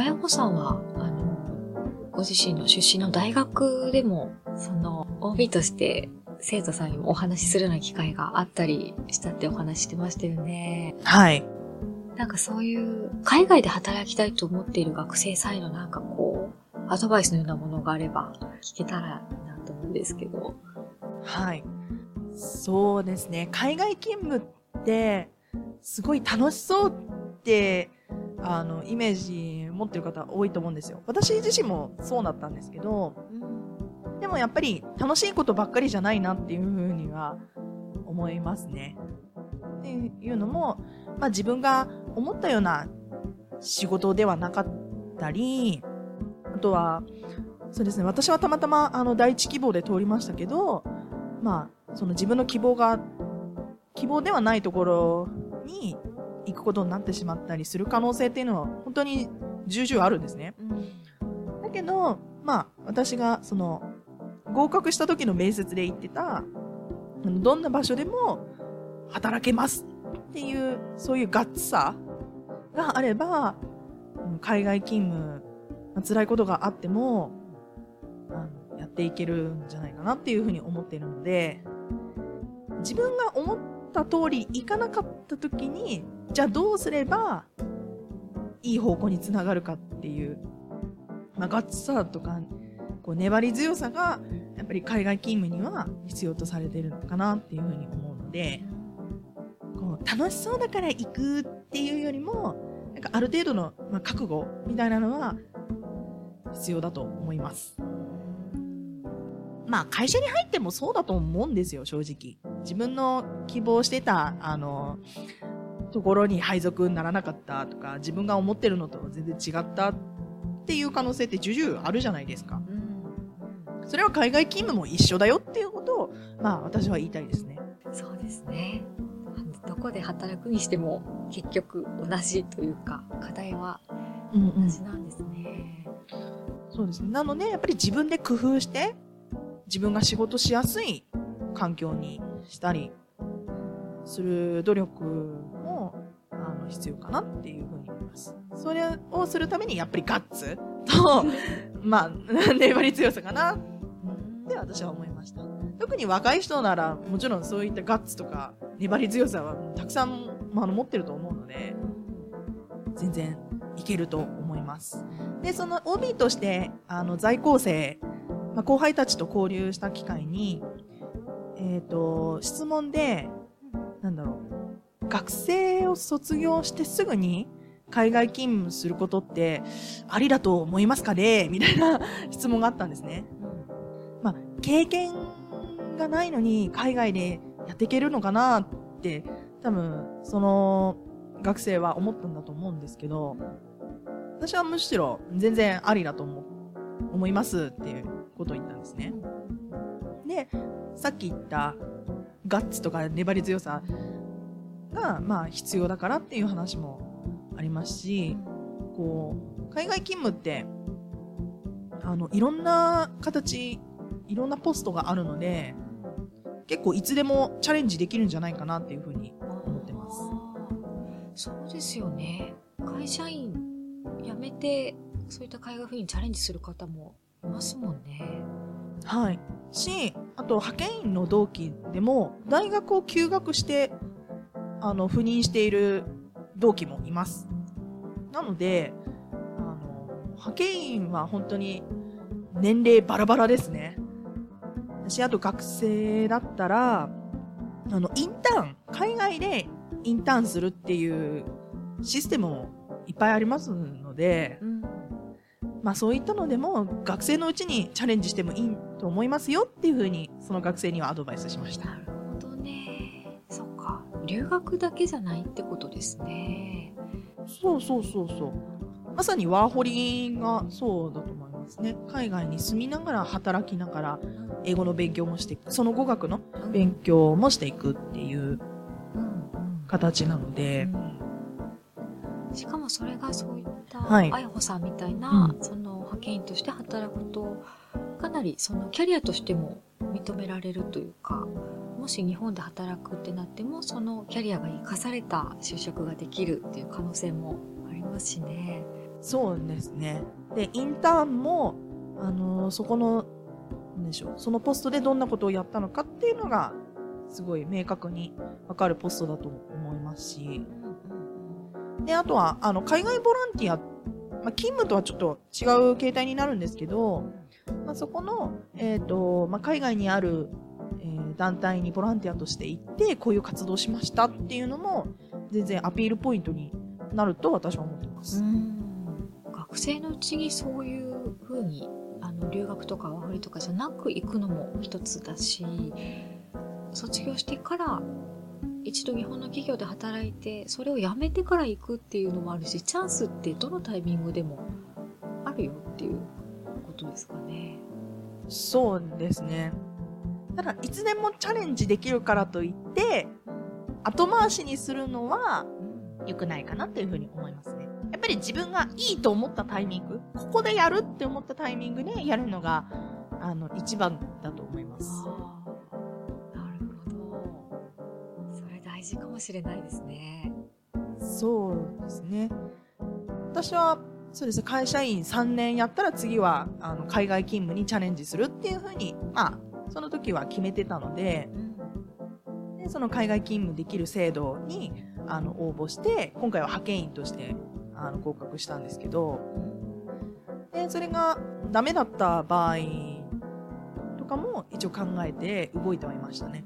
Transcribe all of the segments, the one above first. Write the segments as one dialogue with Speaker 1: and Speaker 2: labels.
Speaker 1: あやこさんは、あの、ご自身の出身の大学でも、その、OB として生徒さんにもお話しするような機会があったりしたってお話してましたよね。
Speaker 2: はい。
Speaker 1: なんかそういう、海外で働きたいと思っている学生さんへのなんかこう、アドバイスのようなものがあれば聞けたらいいなと思うんですけど。
Speaker 2: はい。そうですね。海外勤務って、すごい楽しそうって、あの、イメージ持ってる方多いと思うんですよ。私自身もそうだったんですけど、でもやっぱり楽しいことばっかりじゃないなっていうふうには思いますね。っていうのも、まあ自分が思ったような仕事ではなかったり、あとは、そうですね、私はたまたまあの第一希望で通りましたけど、まあ、その自分の希望が、希望ではないところに行くことになってしまったりする可能性っていうのは本当に重々あるんですね。だけど、まあ、私がその合格した時の面接で言ってた、どんな場所でも働けますっていう、そういうガッツさがあれば、海外勤務、辛いことがあっても、やっていけるんじゃないかなっていうふうに思っているので、自分が思った通りいかなかった時に、じゃあどうすればいい方向につながるかっていう、まあ、ガッツさとか、こう粘り強さが、やっぱり海外勤務には必要とされてるのかなっていうふうに思うので、こう楽しそうだから行くっていうよりも、なんかある程度の、まあ、覚悟みたいなのは必要だと思います。まあ会社に入ってもそうだと思うんですよ、正直。自分の希望してた、あの、ところに配属にならなかったとか、自分が思ってるのと全然違ったっていう可能性って重々あるじゃないですか。それは海外勤務も一緒だよっていうことを、まあ私は言いたいですね。
Speaker 1: そうですね。どこで働くにしても結局同じというか課題は
Speaker 2: うん
Speaker 1: 同じなんですね。
Speaker 2: そうですね。なので、やっぱり自分で工夫して、自分が仕事しやすい環境にしたりする努力必要かなっていうふうに思います。それをするために、やっぱりガッツと、まあ、粘り強さかなって私は思いました。特に若い人なら、もちろんそういったガッツとか粘り強さはたくさん、まあ、持ってると思うので、全然いけると思います。で、その OB として、あの、在校生、まあ、後輩たちと交流した機会に、えっ、と、質問で、なんだろう、学生を卒業してすぐに海外勤務することってありだと思いますかね？みたいな 質問があったんですね。まあ、経験がないのに海外でやっていけるのかな？って、多分、その学生は思ったんだと思うんですけど、私はむしろ全然ありだと思う思いますっていうことを言ったんですね。で、さっき言ったガッツとか粘り強さが、まあ必要だからっていう話もありますし、こう、海外勤務って、あの、いろんな形、いろんなポストがあるので、結構いつでもチャレンジできるんじゃないかなっていうふうに思ってます。
Speaker 1: そうですよね。会社員辞めて、そういった海外赴任にチャレンジする方もいますもんね。
Speaker 2: はい。し、あと派遣員の同期でも、大学を休学して、あの、赴任している同期もいます。なので、あの、派遣員は本当に年齢バラバラですね。私、あと学生だったら、あの、インターン、海外でインターンするっていうシステムもいっぱいありますので、
Speaker 1: うん。
Speaker 2: まあそういったのでも学生のうちにチャレンジしてもいいと思いますよっていうふうにその学生にはアドバイスしました。
Speaker 1: 留学だけじゃないってことですね。
Speaker 2: そうそうそうそう。まさにワーホリがそうだと思いますね。海外に住みながら働きながら英語の勉強もしていく。その語学の勉強もしていくっていう
Speaker 1: うんうん
Speaker 2: 形なので、
Speaker 1: しかもそれがそういった、
Speaker 2: はい
Speaker 1: あやほさんみたいな、
Speaker 2: う
Speaker 1: その派遣員として働くと、かなりそのキャリアとしても認められるというか、もし日本で働くってなっても、そのキャリアが生かされた就職ができるっていう可能性もありますしね。
Speaker 2: そうですね。で、インターンも、あのーそこの、なんでしょう、そのポストでどんなことをやったのかっていうのが、すごい明確にわかるポストだと思いますし、で、あとは、あの、海外ボランティア、まあ、勤務とはちょっと違う形態になるんですけど、まあ、そこの、えっ、と、まあ、海外にある、えー団体にボランティアとして行って、こういう活動をしましたっていうのも、全然アピールポイントになると私は思ってます。
Speaker 1: 学生のうちにそういう風にあの留学とかワーホリとかじゃなく行くのも一つだし卒業してから一度日本の企業で働いてそれをやめてから行くっていうのもあるしチャンスってどのタイミングでもあるよっていうことですかね。
Speaker 2: そうですね。ただ、いつでもチャレンジできるからといって、後回しにするのは良くないかなっていうふうに思いますね。やっぱり自分がいいと思ったタイミング、ここでやるって思ったタイミングでやるのが、あの、一番だと思います。
Speaker 1: なるほど。それ大事かもしれないですね。
Speaker 2: そうですね。私は、そうですね、会社員3年やったら次は、あの、海外勤務にチャレンジするっていうふうに、まあ、その時は決めてたので、でその海外勤務できる制度にあの応募して今回は派遣員としてあの合格したんですけどでそれがダメだった場合とかも一応考えて動いてはいましたね。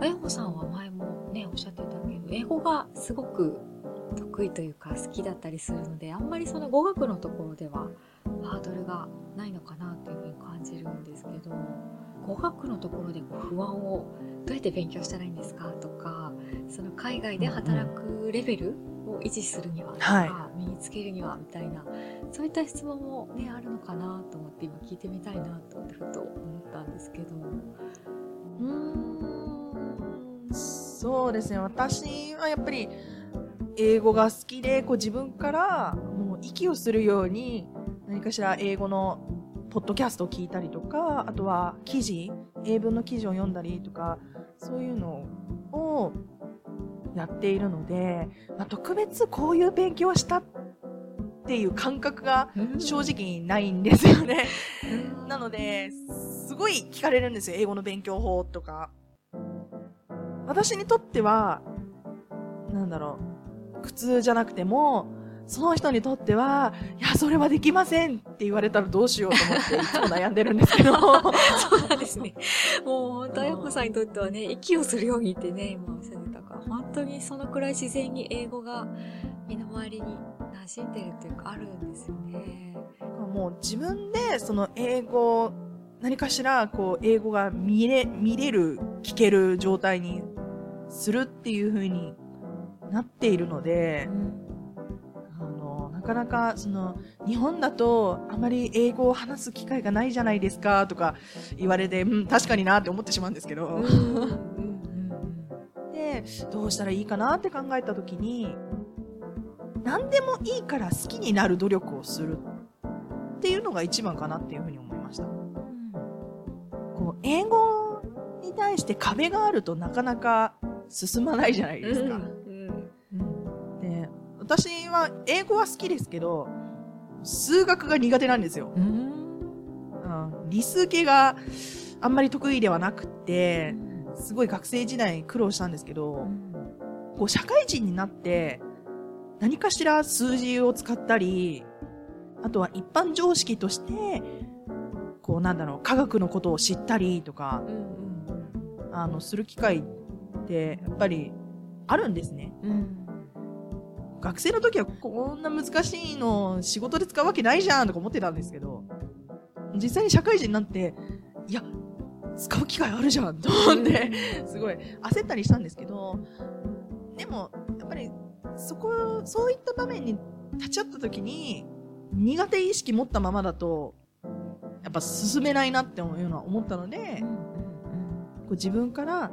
Speaker 1: あやほさんは前もね、おっしゃってたけど、英語がすごく得意というか好きだったりするので、あんまりその語学のところではハードルがないのかなっていうふうに感じるんですけど、語学のところでこう不安をどうやって勉強したらいいんですかとか、その海外で働くレベルを維持するにはとか、
Speaker 2: は
Speaker 1: 身につけるにはみたいな、そういった質問もね、あるのかなと思って今聞いてみたいなと思ってふと思ったんですけど。
Speaker 2: うーんそうですね私はやっぱり英語が好きでこう自分からもう息をするように何かしら英語のポッドキャストを聞いたりとかあとは記事英文の記事を読んだりとかそういうのをやっているので、まあ、特別こういう勉強をしたっていう感覚が正直ないんですよね。なので、すごい聞かれるんですよ、英語の勉強法とか。私にとっては、なんだろう、苦痛じゃなくても、その人にとっては、いや、それはできませんって言われたらどうしようと思って、いつも悩んでるんですけど。
Speaker 1: そうなんですね。もう本当、あやこさんにとってはね、息をするようにってね、今おっしゃってたから、本当にそのくらい自然に英語が身の回りに馴染んでるっていうか、あるんですよね。
Speaker 2: もう自分で、その英語、何かしら、こう、英語が見れ、見れる、聞ける状態にするっていう風になっているので、あの、なかなか、その、日本だとあまり英語を話す機会がないじゃないですかとか言われて、うん、確かになって思ってしまうんですけど、
Speaker 1: うんうんうん
Speaker 2: で、どうしたらいいかなって考えた時に、何でもいいから好きになる努力をするっていうのが一番かなっていうふうに思いました。こう、英語に対して壁があるとなかなか進まないじゃないですか。で、私は英語は好きですけど、数学が苦手なんですよ。
Speaker 1: うん。
Speaker 2: うん、理数系があんまり得意ではなくって、すごい学生時代苦労したんですけど、こう社会人になって何かしら数字を使ったり、あとは一般常識として、こうなんだろう、科学のことを知ったりとか、あの、する機会ってやっぱりあるんですね。学生の時はこんな難しいの仕事で使うわけないじゃんとか思ってたんですけど、実際に社会人になって、いや、使う機会あるじゃんと思って、すごい焦ったりしたんですけど、でも、やっぱり、そこ、そういった場面に立ち会った時に、苦手意識持ったままだと、やっぱ進めないなっていうのは思ったので、こう自分から、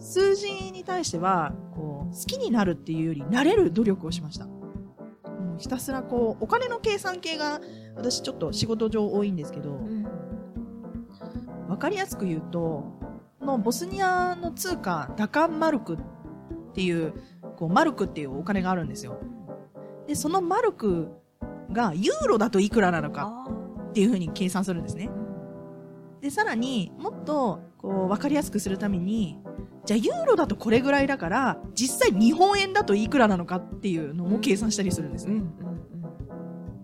Speaker 2: 数字に対しては、こう、好きになるっていうより、慣れる努力をしました。もうひたすらこう、お金の計算系が、私ちょっと仕事上多いんですけど、わかりやすく言うと、のボスニアの通貨、ダカンマルクっていう、こう、マルクっていうお金があるんですよ。で、そのマルクがユーロだといくらなのかっていうふうに計算するんですね。で、さらにもっとこう分かりやすくするために、じゃあユーロだとこれぐらいだから、実際日本円だといくらなのかっていうのも計算したりするんですね。
Speaker 1: うんうん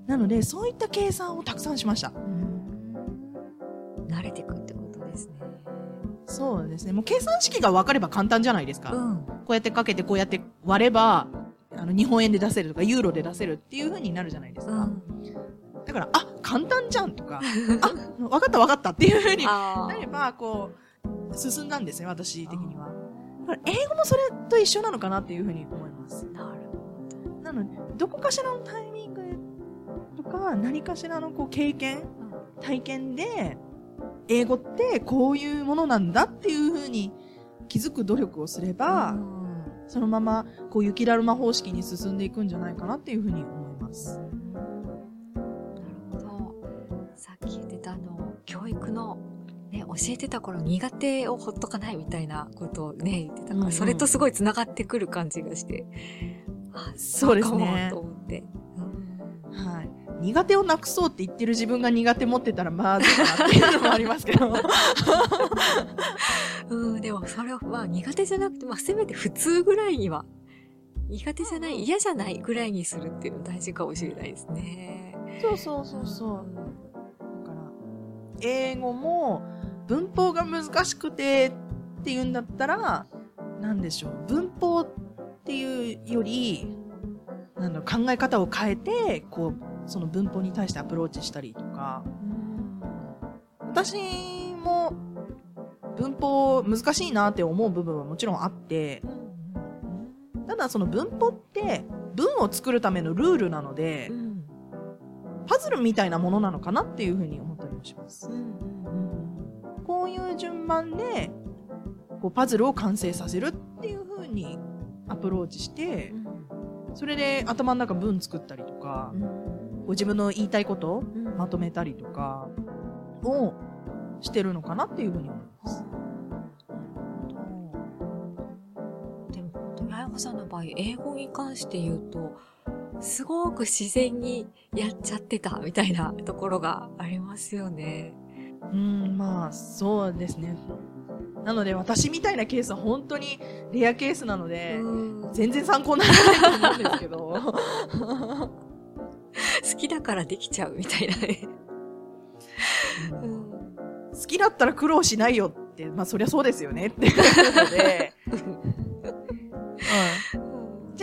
Speaker 2: なので、そういった計算をたくさんしました。
Speaker 1: うん。慣れてくってことですね。
Speaker 2: そうですね。もう計算式が分かれば簡単じゃないですか。
Speaker 1: ん。
Speaker 2: こうやってかけてこうやって割れば、あの、日本円で出せるとか、ユーロで出せるっていう風になるじゃないですか。
Speaker 1: うん。
Speaker 2: だから、あ、簡単じゃんとか、あ、分かった分かったっていう風に
Speaker 1: あ
Speaker 2: なれば、こう、進んだんですね、私的には。英語もそれと一緒なのかなっていう風に思います。
Speaker 1: なるほ
Speaker 2: なので、どこかしらのタイミングとか、何かしらのこう経験、
Speaker 1: ど。
Speaker 2: 体験で、英語ってこういうものなんだっていう風に気づく努力をすれば、
Speaker 1: うん
Speaker 2: そのままこう雪だるま方式に進んでいくんじゃないかなっていう風に思います。
Speaker 1: なるほど。さっき言ってたあの、教育の、ね、教えてた頃苦手をほっとかないみたいなことをね、言ってたから、
Speaker 2: うんうん
Speaker 1: それとすごい繋がってくる感じがして、あ、
Speaker 2: そうですね
Speaker 1: と思って。うん
Speaker 2: はい。苦手をなくそうって言ってる自分が苦手持ってたらまずいかなっていうのもありますけど。
Speaker 1: うん、でもそれはまあ苦手じゃなくて、まあせめて普通ぐらいには、苦手じゃない、嫌じゃないぐらいにするっていうの大事かもしれないですね。
Speaker 2: そうそうそうそう。英語も文法が難しくてっていうんだったら、なんでしょう。文法っていうより、なんだ考え方を変えて、こう、その文法に対してアプローチしたりとか、私も文法難しいなって思う部分はもちろんあって、ただその文法って文を作るためのルールなので
Speaker 1: う、ん。
Speaker 2: パズルみたいなものなのかなっていうふうに思ったりもします。
Speaker 1: う。ん
Speaker 2: こういう順番で、こうパズルを完成させるっていうふうにアプローチして、それで頭の中文作ったりとか、こう自分の言いたいことをまとめたりとかをしてるのかなっていうふうに思います。
Speaker 1: でも本当にあやこさんの場合、英語に関して言うと、すごく自然にやっちゃってたみたいなところがありますよね。
Speaker 2: うん、まあ、そうですね。なので私みたいなケースは本当にレアケースなので、
Speaker 1: うん
Speaker 2: 全然参考にならないと思うんですけど。
Speaker 1: 好きだからできちゃうみたいなね。うん
Speaker 2: 好きだったら苦労しないよって、まあそりゃそうですよねっていうので、うん、じゃあ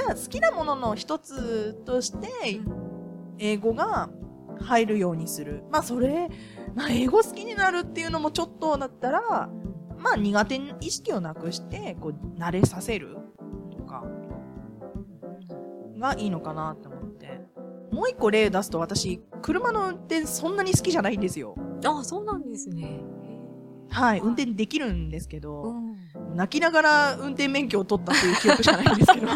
Speaker 2: 好きなものの一つとして英語が入るようにする。まあそれ、まあ英語好きになるっていうのもちょっとだったら、まあ苦手意識をなくして、こう慣れさせるとか、がいいのかなって思って。もう一個例出すと私、車の運転そんなに好きじゃないんですよ。
Speaker 1: あ、そうなんですね。
Speaker 2: はい、運転できるんですけど、
Speaker 1: うん
Speaker 2: 泣きながら運転免許を取ったっていう記憶しかないんですけど。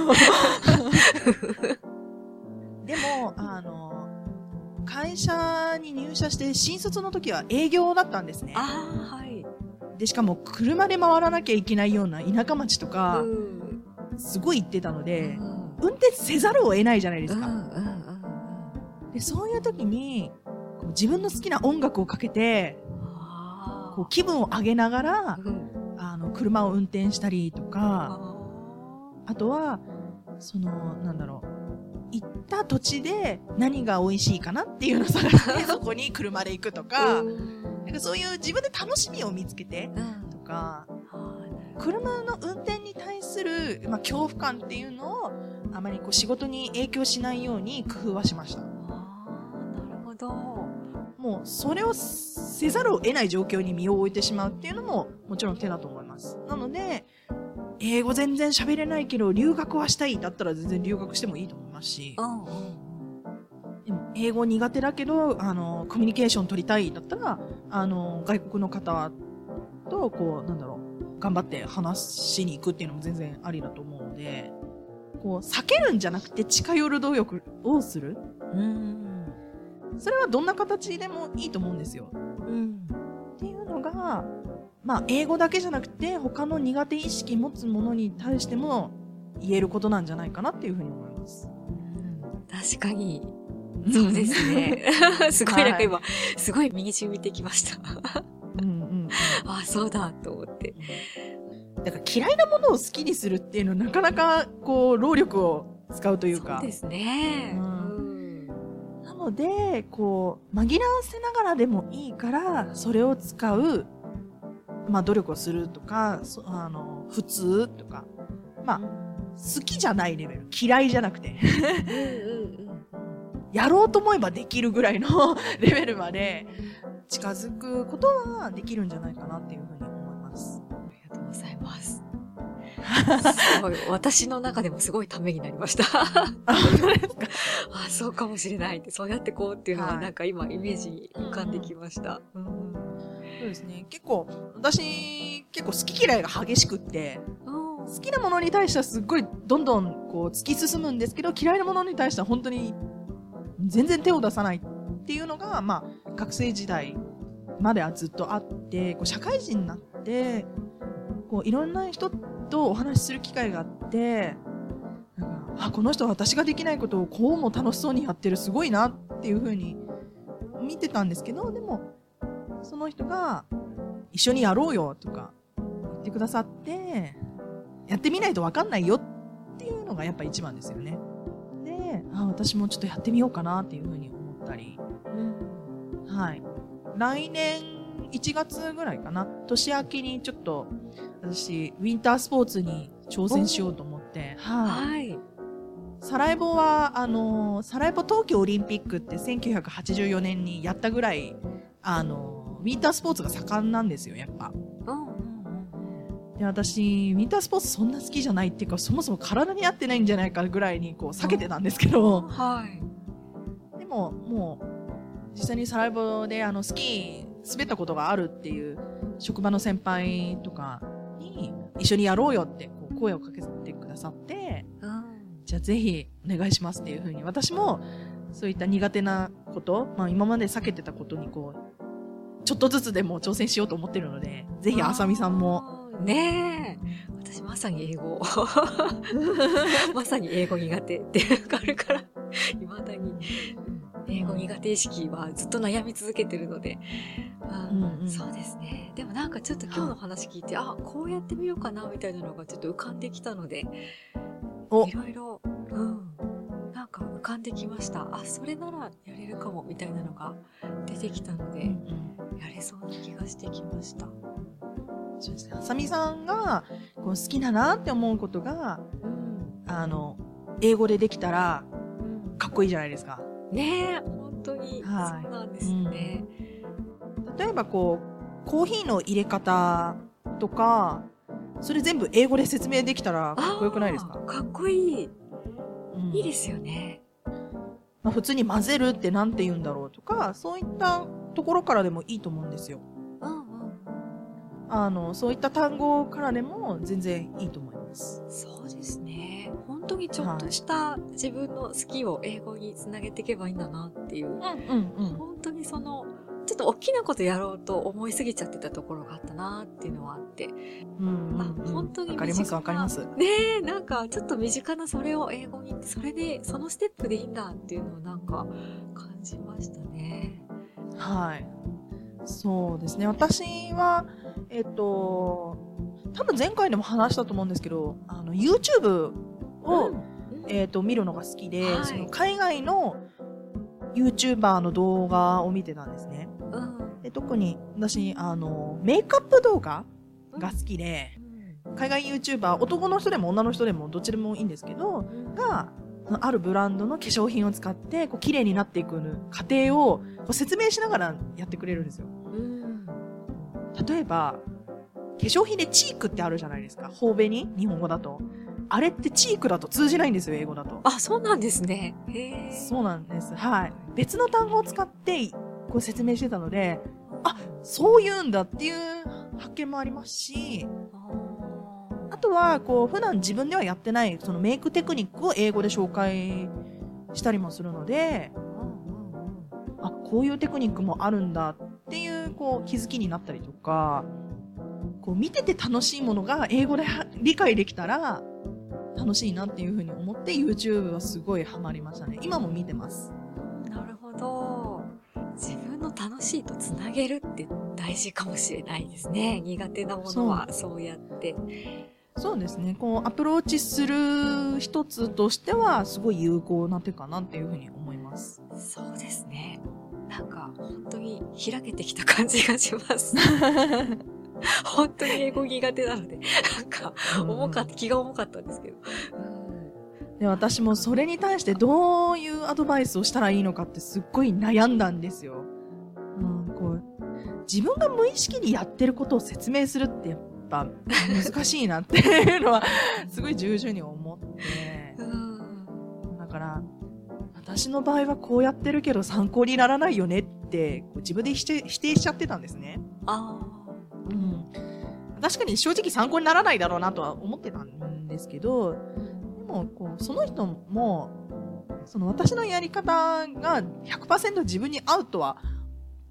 Speaker 2: でも、あの、会社に入社して新卒の時は営業だったんですね。
Speaker 1: ああ、はい。
Speaker 2: で、しかも車で回らなきゃいけないような田舎町とか
Speaker 1: う、ん
Speaker 2: すごい行ってたので
Speaker 1: う、ん
Speaker 2: 運転せざるを得ないじゃないですか。
Speaker 1: うんうんうん
Speaker 2: で、そういう時に、自分の好きな音楽をかけて、
Speaker 1: あ
Speaker 2: こう気分を上げながら
Speaker 1: ー、うん
Speaker 2: 車を運転したりとか、
Speaker 1: あ
Speaker 2: あとは、その、なんだろう。行った土地で何が美味しいかなっていうのを探して、そこに車で行くと
Speaker 1: ー
Speaker 2: か、
Speaker 1: うん
Speaker 2: なんかそういう自分で楽しみを見つけて
Speaker 1: うん
Speaker 2: とか、車の運転に対する、まあ、恐怖感っていうのを、あまりこう仕事に影響しないように工夫はしました。
Speaker 1: なるほど。
Speaker 2: もう、それをせざるを得ない状況に身を置いてしまうっていうのも、もちろん手だと思います。なので、英語全然喋れないけど、留学はしたいだったら全然留学してもいいと思いますしでも英語苦手だけど、あの、コミュニケーション取りたいだったら、あの、外国の方と、こう、なんだろう、頑張って話しに行くっていうのも全然ありだと思うので、こう、避けるんじゃなくて近寄る努力をする。
Speaker 1: うん
Speaker 2: それはどんな形でもいいと思うんですよ。
Speaker 1: うん
Speaker 2: っていうのが、まあ、英語だけじゃなくて、他の苦手意識持つものに対しても言えることなんじゃないかなっていうふうに思います。
Speaker 1: うん確かに。そうですね。すごいなんか今、すごい身に染みてきました。
Speaker 2: うんうん。
Speaker 1: あ、そうだと思って。
Speaker 2: だから嫌いなものを好きにするっていうのはなかなかこう労力を使うというか。
Speaker 1: そうですね。
Speaker 2: う
Speaker 1: うんん。
Speaker 2: なので、こう、紛らわせながらでもいいから、それを使う、まあ努力をするとか、そあの、普通とか、まあ、好きじゃないレベル、嫌いじゃなくて。やろうと思えばできるぐらいの レベルまで近づくことはできるんじゃないかなっていうふうに思います。
Speaker 1: ありがとうございます。すごい、私の中でもすごいためになりました。
Speaker 2: あ
Speaker 1: あ、そうかもしれないって、そうやってこうっていうのが
Speaker 2: はい
Speaker 1: なんか今イメージに浮かんできました。うん
Speaker 2: そうですね。結構、私、結構好き嫌いが激しくって、好きなものに対してはすっごいどんどんこう突き進むんですけど、嫌いなものに対しては本当に全然手を出さないっていうのが、まあ、学生時代まではずっとあって、こう社会人になって、こういろんな人とお話しする機会があって、なんかあ、この人は私ができないことをこうも楽しそうにやってる、すごいなっていうふうに見てたんですけど、でも、その人が一緒にやろうよとか言ってくださって、やってみないとわかんないよっていうのがやっぱ一番ですよね。で、あ私もちょっとやってみようかなっていうふうに思ったり、
Speaker 1: うん
Speaker 2: はい。来年1月ぐらいかな、年明けにちょっと私、ウィンタースポーツに挑戦しようと思って、はい。
Speaker 1: はい。
Speaker 2: サラエボは、あの、サラエボ冬季オリンピックって1984年にやったぐらい、あの、ウィンタースポーツが盛んなんですよ、やっぱ。
Speaker 1: うんうんうん
Speaker 2: で、私、ウィンタースポーツそんな好きじゃないっていうか、そもそも体に合ってないんじゃないかぐらいに、こう、避けてたんですけ
Speaker 1: うん。
Speaker 2: ど、
Speaker 1: はい。
Speaker 2: でも、もう、実際にサラエボで、あの、スキー、滑ったことがあるっていう、職場の先輩とかに、一緒にやろうよって、こう、声をかけてくださって、
Speaker 1: うん。
Speaker 2: じゃあぜひお願いしますっていうふうに、私もそういった苦手なこと、まあ今まで避けてたことにこう、ちょっとずつでも挑戦しようと思ってるので、ぜひあさみさんも。
Speaker 1: ねえ。私まさに英語。まさに英語苦手っていうのがあるから、未だに。英語苦手意識はずっと悩み続けてるので。
Speaker 2: うんうん
Speaker 1: そうですね。でもなんかちょっと今日の話聞いて、あ、こうやってみようかなみたいなのがちょっと浮かんできたので、
Speaker 2: お
Speaker 1: いろいろ、うん。なんか浮かんできました。あ、それならやれるかもみたいなのが出てきたので、やれそうな気がしてきました。
Speaker 2: そうですね。あさみさんがこう好きだなって思うことが、
Speaker 1: うん。
Speaker 2: あの、英語でできたら
Speaker 1: うん
Speaker 2: かっこいいじゃないですか。
Speaker 1: ねえ、本当に、
Speaker 2: はい
Speaker 1: そうなんですよね。
Speaker 2: 例えばこう、コーヒーの入れ方とか、それ全部英語で説明できたらかっこよくないですか？
Speaker 1: かっこいい。
Speaker 2: うん
Speaker 1: いいですよね。
Speaker 2: まあ、普通に混ぜるってなんて言うんだろうとか、そういったところからでもいいと思うんですよ。
Speaker 1: うんうん
Speaker 2: あの、そういった単語からでも全然いいと思います。
Speaker 1: そうですね。本当にちょっとした自分の好きを英語につなげていけばいいんだなっていう。
Speaker 2: うんうんうん。
Speaker 1: 本当にその、ちょっと大きなことやろうと思いすぎちゃってたところがあったなっていうのはあって。
Speaker 2: うんうん
Speaker 1: あ
Speaker 2: うん
Speaker 1: 本当に
Speaker 2: わかりますわかります。
Speaker 1: ねえ、なんかちょっと身近なそれを英語に、それで、そのステップでいいんだっていうのをなんか感じましたね。
Speaker 2: はい。そうですね。私は、えっと、多分前回でも話したと思うんですけど、あの、YouTube を、
Speaker 1: うん
Speaker 2: えっと、見るのが好きで、
Speaker 1: はい
Speaker 2: その海外の YouTuber の動画を見てたんですね。
Speaker 1: うん
Speaker 2: で特に私、あの、メイクアップ動画が好きで、海外 YouTuber、男の人でも女の人でもどっちでもいいんですけど、が、あるブランドの化粧品を使って、こう、綺麗になっていく過程をこう説明しながらやってくれるんですよ。
Speaker 1: うん
Speaker 2: 例えば、化粧品でチークってあるじゃないですか。頬紅？日本語だと。あれってチークだと通じないんですよ、英語だと。
Speaker 1: あ、そうなんですね。へえ。
Speaker 2: そうなんです。はい。別の単語を使って、こう説明してたので、あ、そう言うんだっていう発見もありますし、あとは、こう、普段自分ではやってない、そのメイクテクニックを英語で紹介したりもするので、あ、こういうテクニックもあるんだっていう、こう、気づきになったりとか、こう、見てて楽しいものが英語では理解できたら、楽しいなっていうふうに思って YouTube はすごいハマりましたね。今も見てます。
Speaker 1: なるほど。自分の楽しいとつなげるって大事かもしれないですね。苦手なものはそうやって。
Speaker 2: そうですね。こう、アプローチする一つとしては、すごい有効な手かなっていうふうに思います。
Speaker 1: そうですね。なんか本当に開けてきた感じがします。本当に英語苦手なので、なんか重かった、気が重かったんですけど。
Speaker 2: で、私もそれに対してどういうアドバイスをしたらいいのかってすっごい悩んだんですよ。うん、こう、自分が無意識にやってることを説明するってやっぱ難しいなっていうのはすごい重々に思って。
Speaker 1: うん
Speaker 2: だから、私の場合はこうやってるけど参考にならないよねってこう自分で否定否定しちゃってたんですね。
Speaker 1: あ
Speaker 2: うん。確かに正直参考にならないだろうなとは思ってたんですけど、でも、こう、その人も、その私のやり方が100%自分に合うとは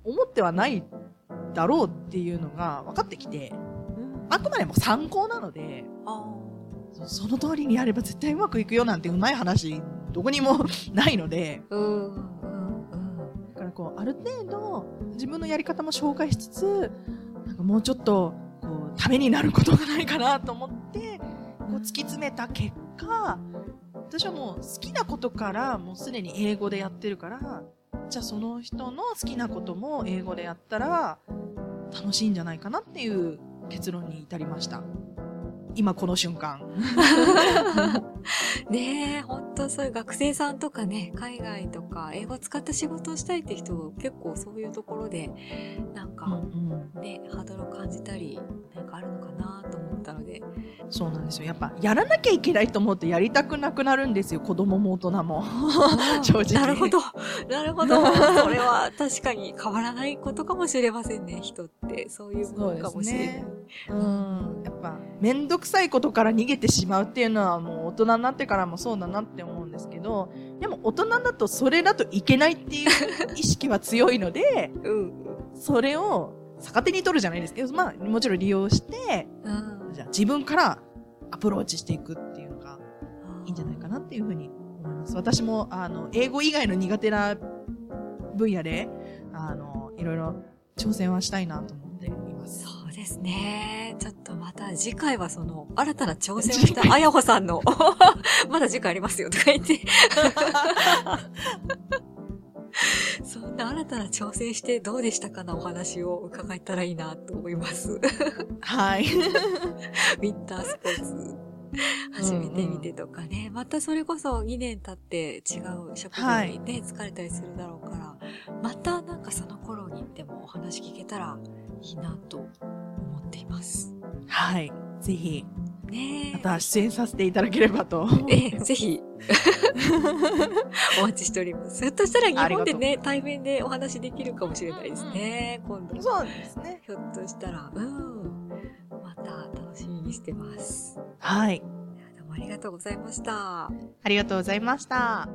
Speaker 2: 思ってはないだろうっていうのが分かってきて、
Speaker 1: あ。
Speaker 2: くまでも参考なので、
Speaker 1: あ
Speaker 2: そその通りにやれば絶対うまくいくよなんてうまい話、どこにもないので。
Speaker 1: うん。
Speaker 2: だからこう、ある程度、自分のやり方も紹介しつつ、なんかもうちょっと、こう、ためになることがないかなと思って、こう、突き詰めた結果、私はもう好きなことから、もうすでに英語でやってるから、じゃあその人の好きなことも英語でやったら、楽しいんじゃないかなっていう結論に至りました。今この瞬間。
Speaker 1: ねえ、本当そういう学生さんとかね、海外とか英語を使った仕事をしたいって人結構そういうところで、なんか
Speaker 2: うん
Speaker 1: ね、ハードルを感じたり、なんかあるのかなと思ったので。
Speaker 2: そうなんですよ。やっぱ、やらなきゃいけないと思うとやりたくなくなるんですよ。子供も大人も。正直
Speaker 1: なるほど。なるほど。それは確かに変わらないことかもしれませんね、人って。そういうものかもしれない。
Speaker 2: うん。やっぱ、めんどくさいことから逃げてしまうっていうのはもう大人になってからもそうだなって思うんですけど、でも大人だとそれだといけないっていう意識は強いので、
Speaker 1: うん。
Speaker 2: それを逆手に取るじゃないですけど、まあ、もちろん利用して、
Speaker 1: うん。
Speaker 2: じゃあ自分からアプローチしていくっていうのがいいんじゃないかなっていうふうに思います。私も、あの、英語以外の苦手な分野で、あの、いろいろ挑戦はしたいなと思って
Speaker 1: ですね。ちょっとまた次回はその、新たな挑戦をしたあやほさんの、まだ次回ありますよとか言って。そんな新たな挑戦してどうでしたかなお話を伺えたらいいなと思います。
Speaker 2: はい。
Speaker 1: ウィンタースポーツ始めてみてとかね。またそれこそ2年経って違う職業にね、疲れたりするだろうから、またなんかその頃にでもお話聞けたらいいなと思っています。
Speaker 2: はい。ぜひ、
Speaker 1: ねえ。
Speaker 2: また出演させていただければと。
Speaker 1: ええ、ぜひ、お待ちしております。ひょっとしたら日本でね、対面でお話できるかもしれないですね、今度。
Speaker 2: そうですね。
Speaker 1: ひょっとしたら、うん。また楽しみにしてます。
Speaker 2: はい。
Speaker 1: どうもありがとうございました。
Speaker 2: ありがとうございました。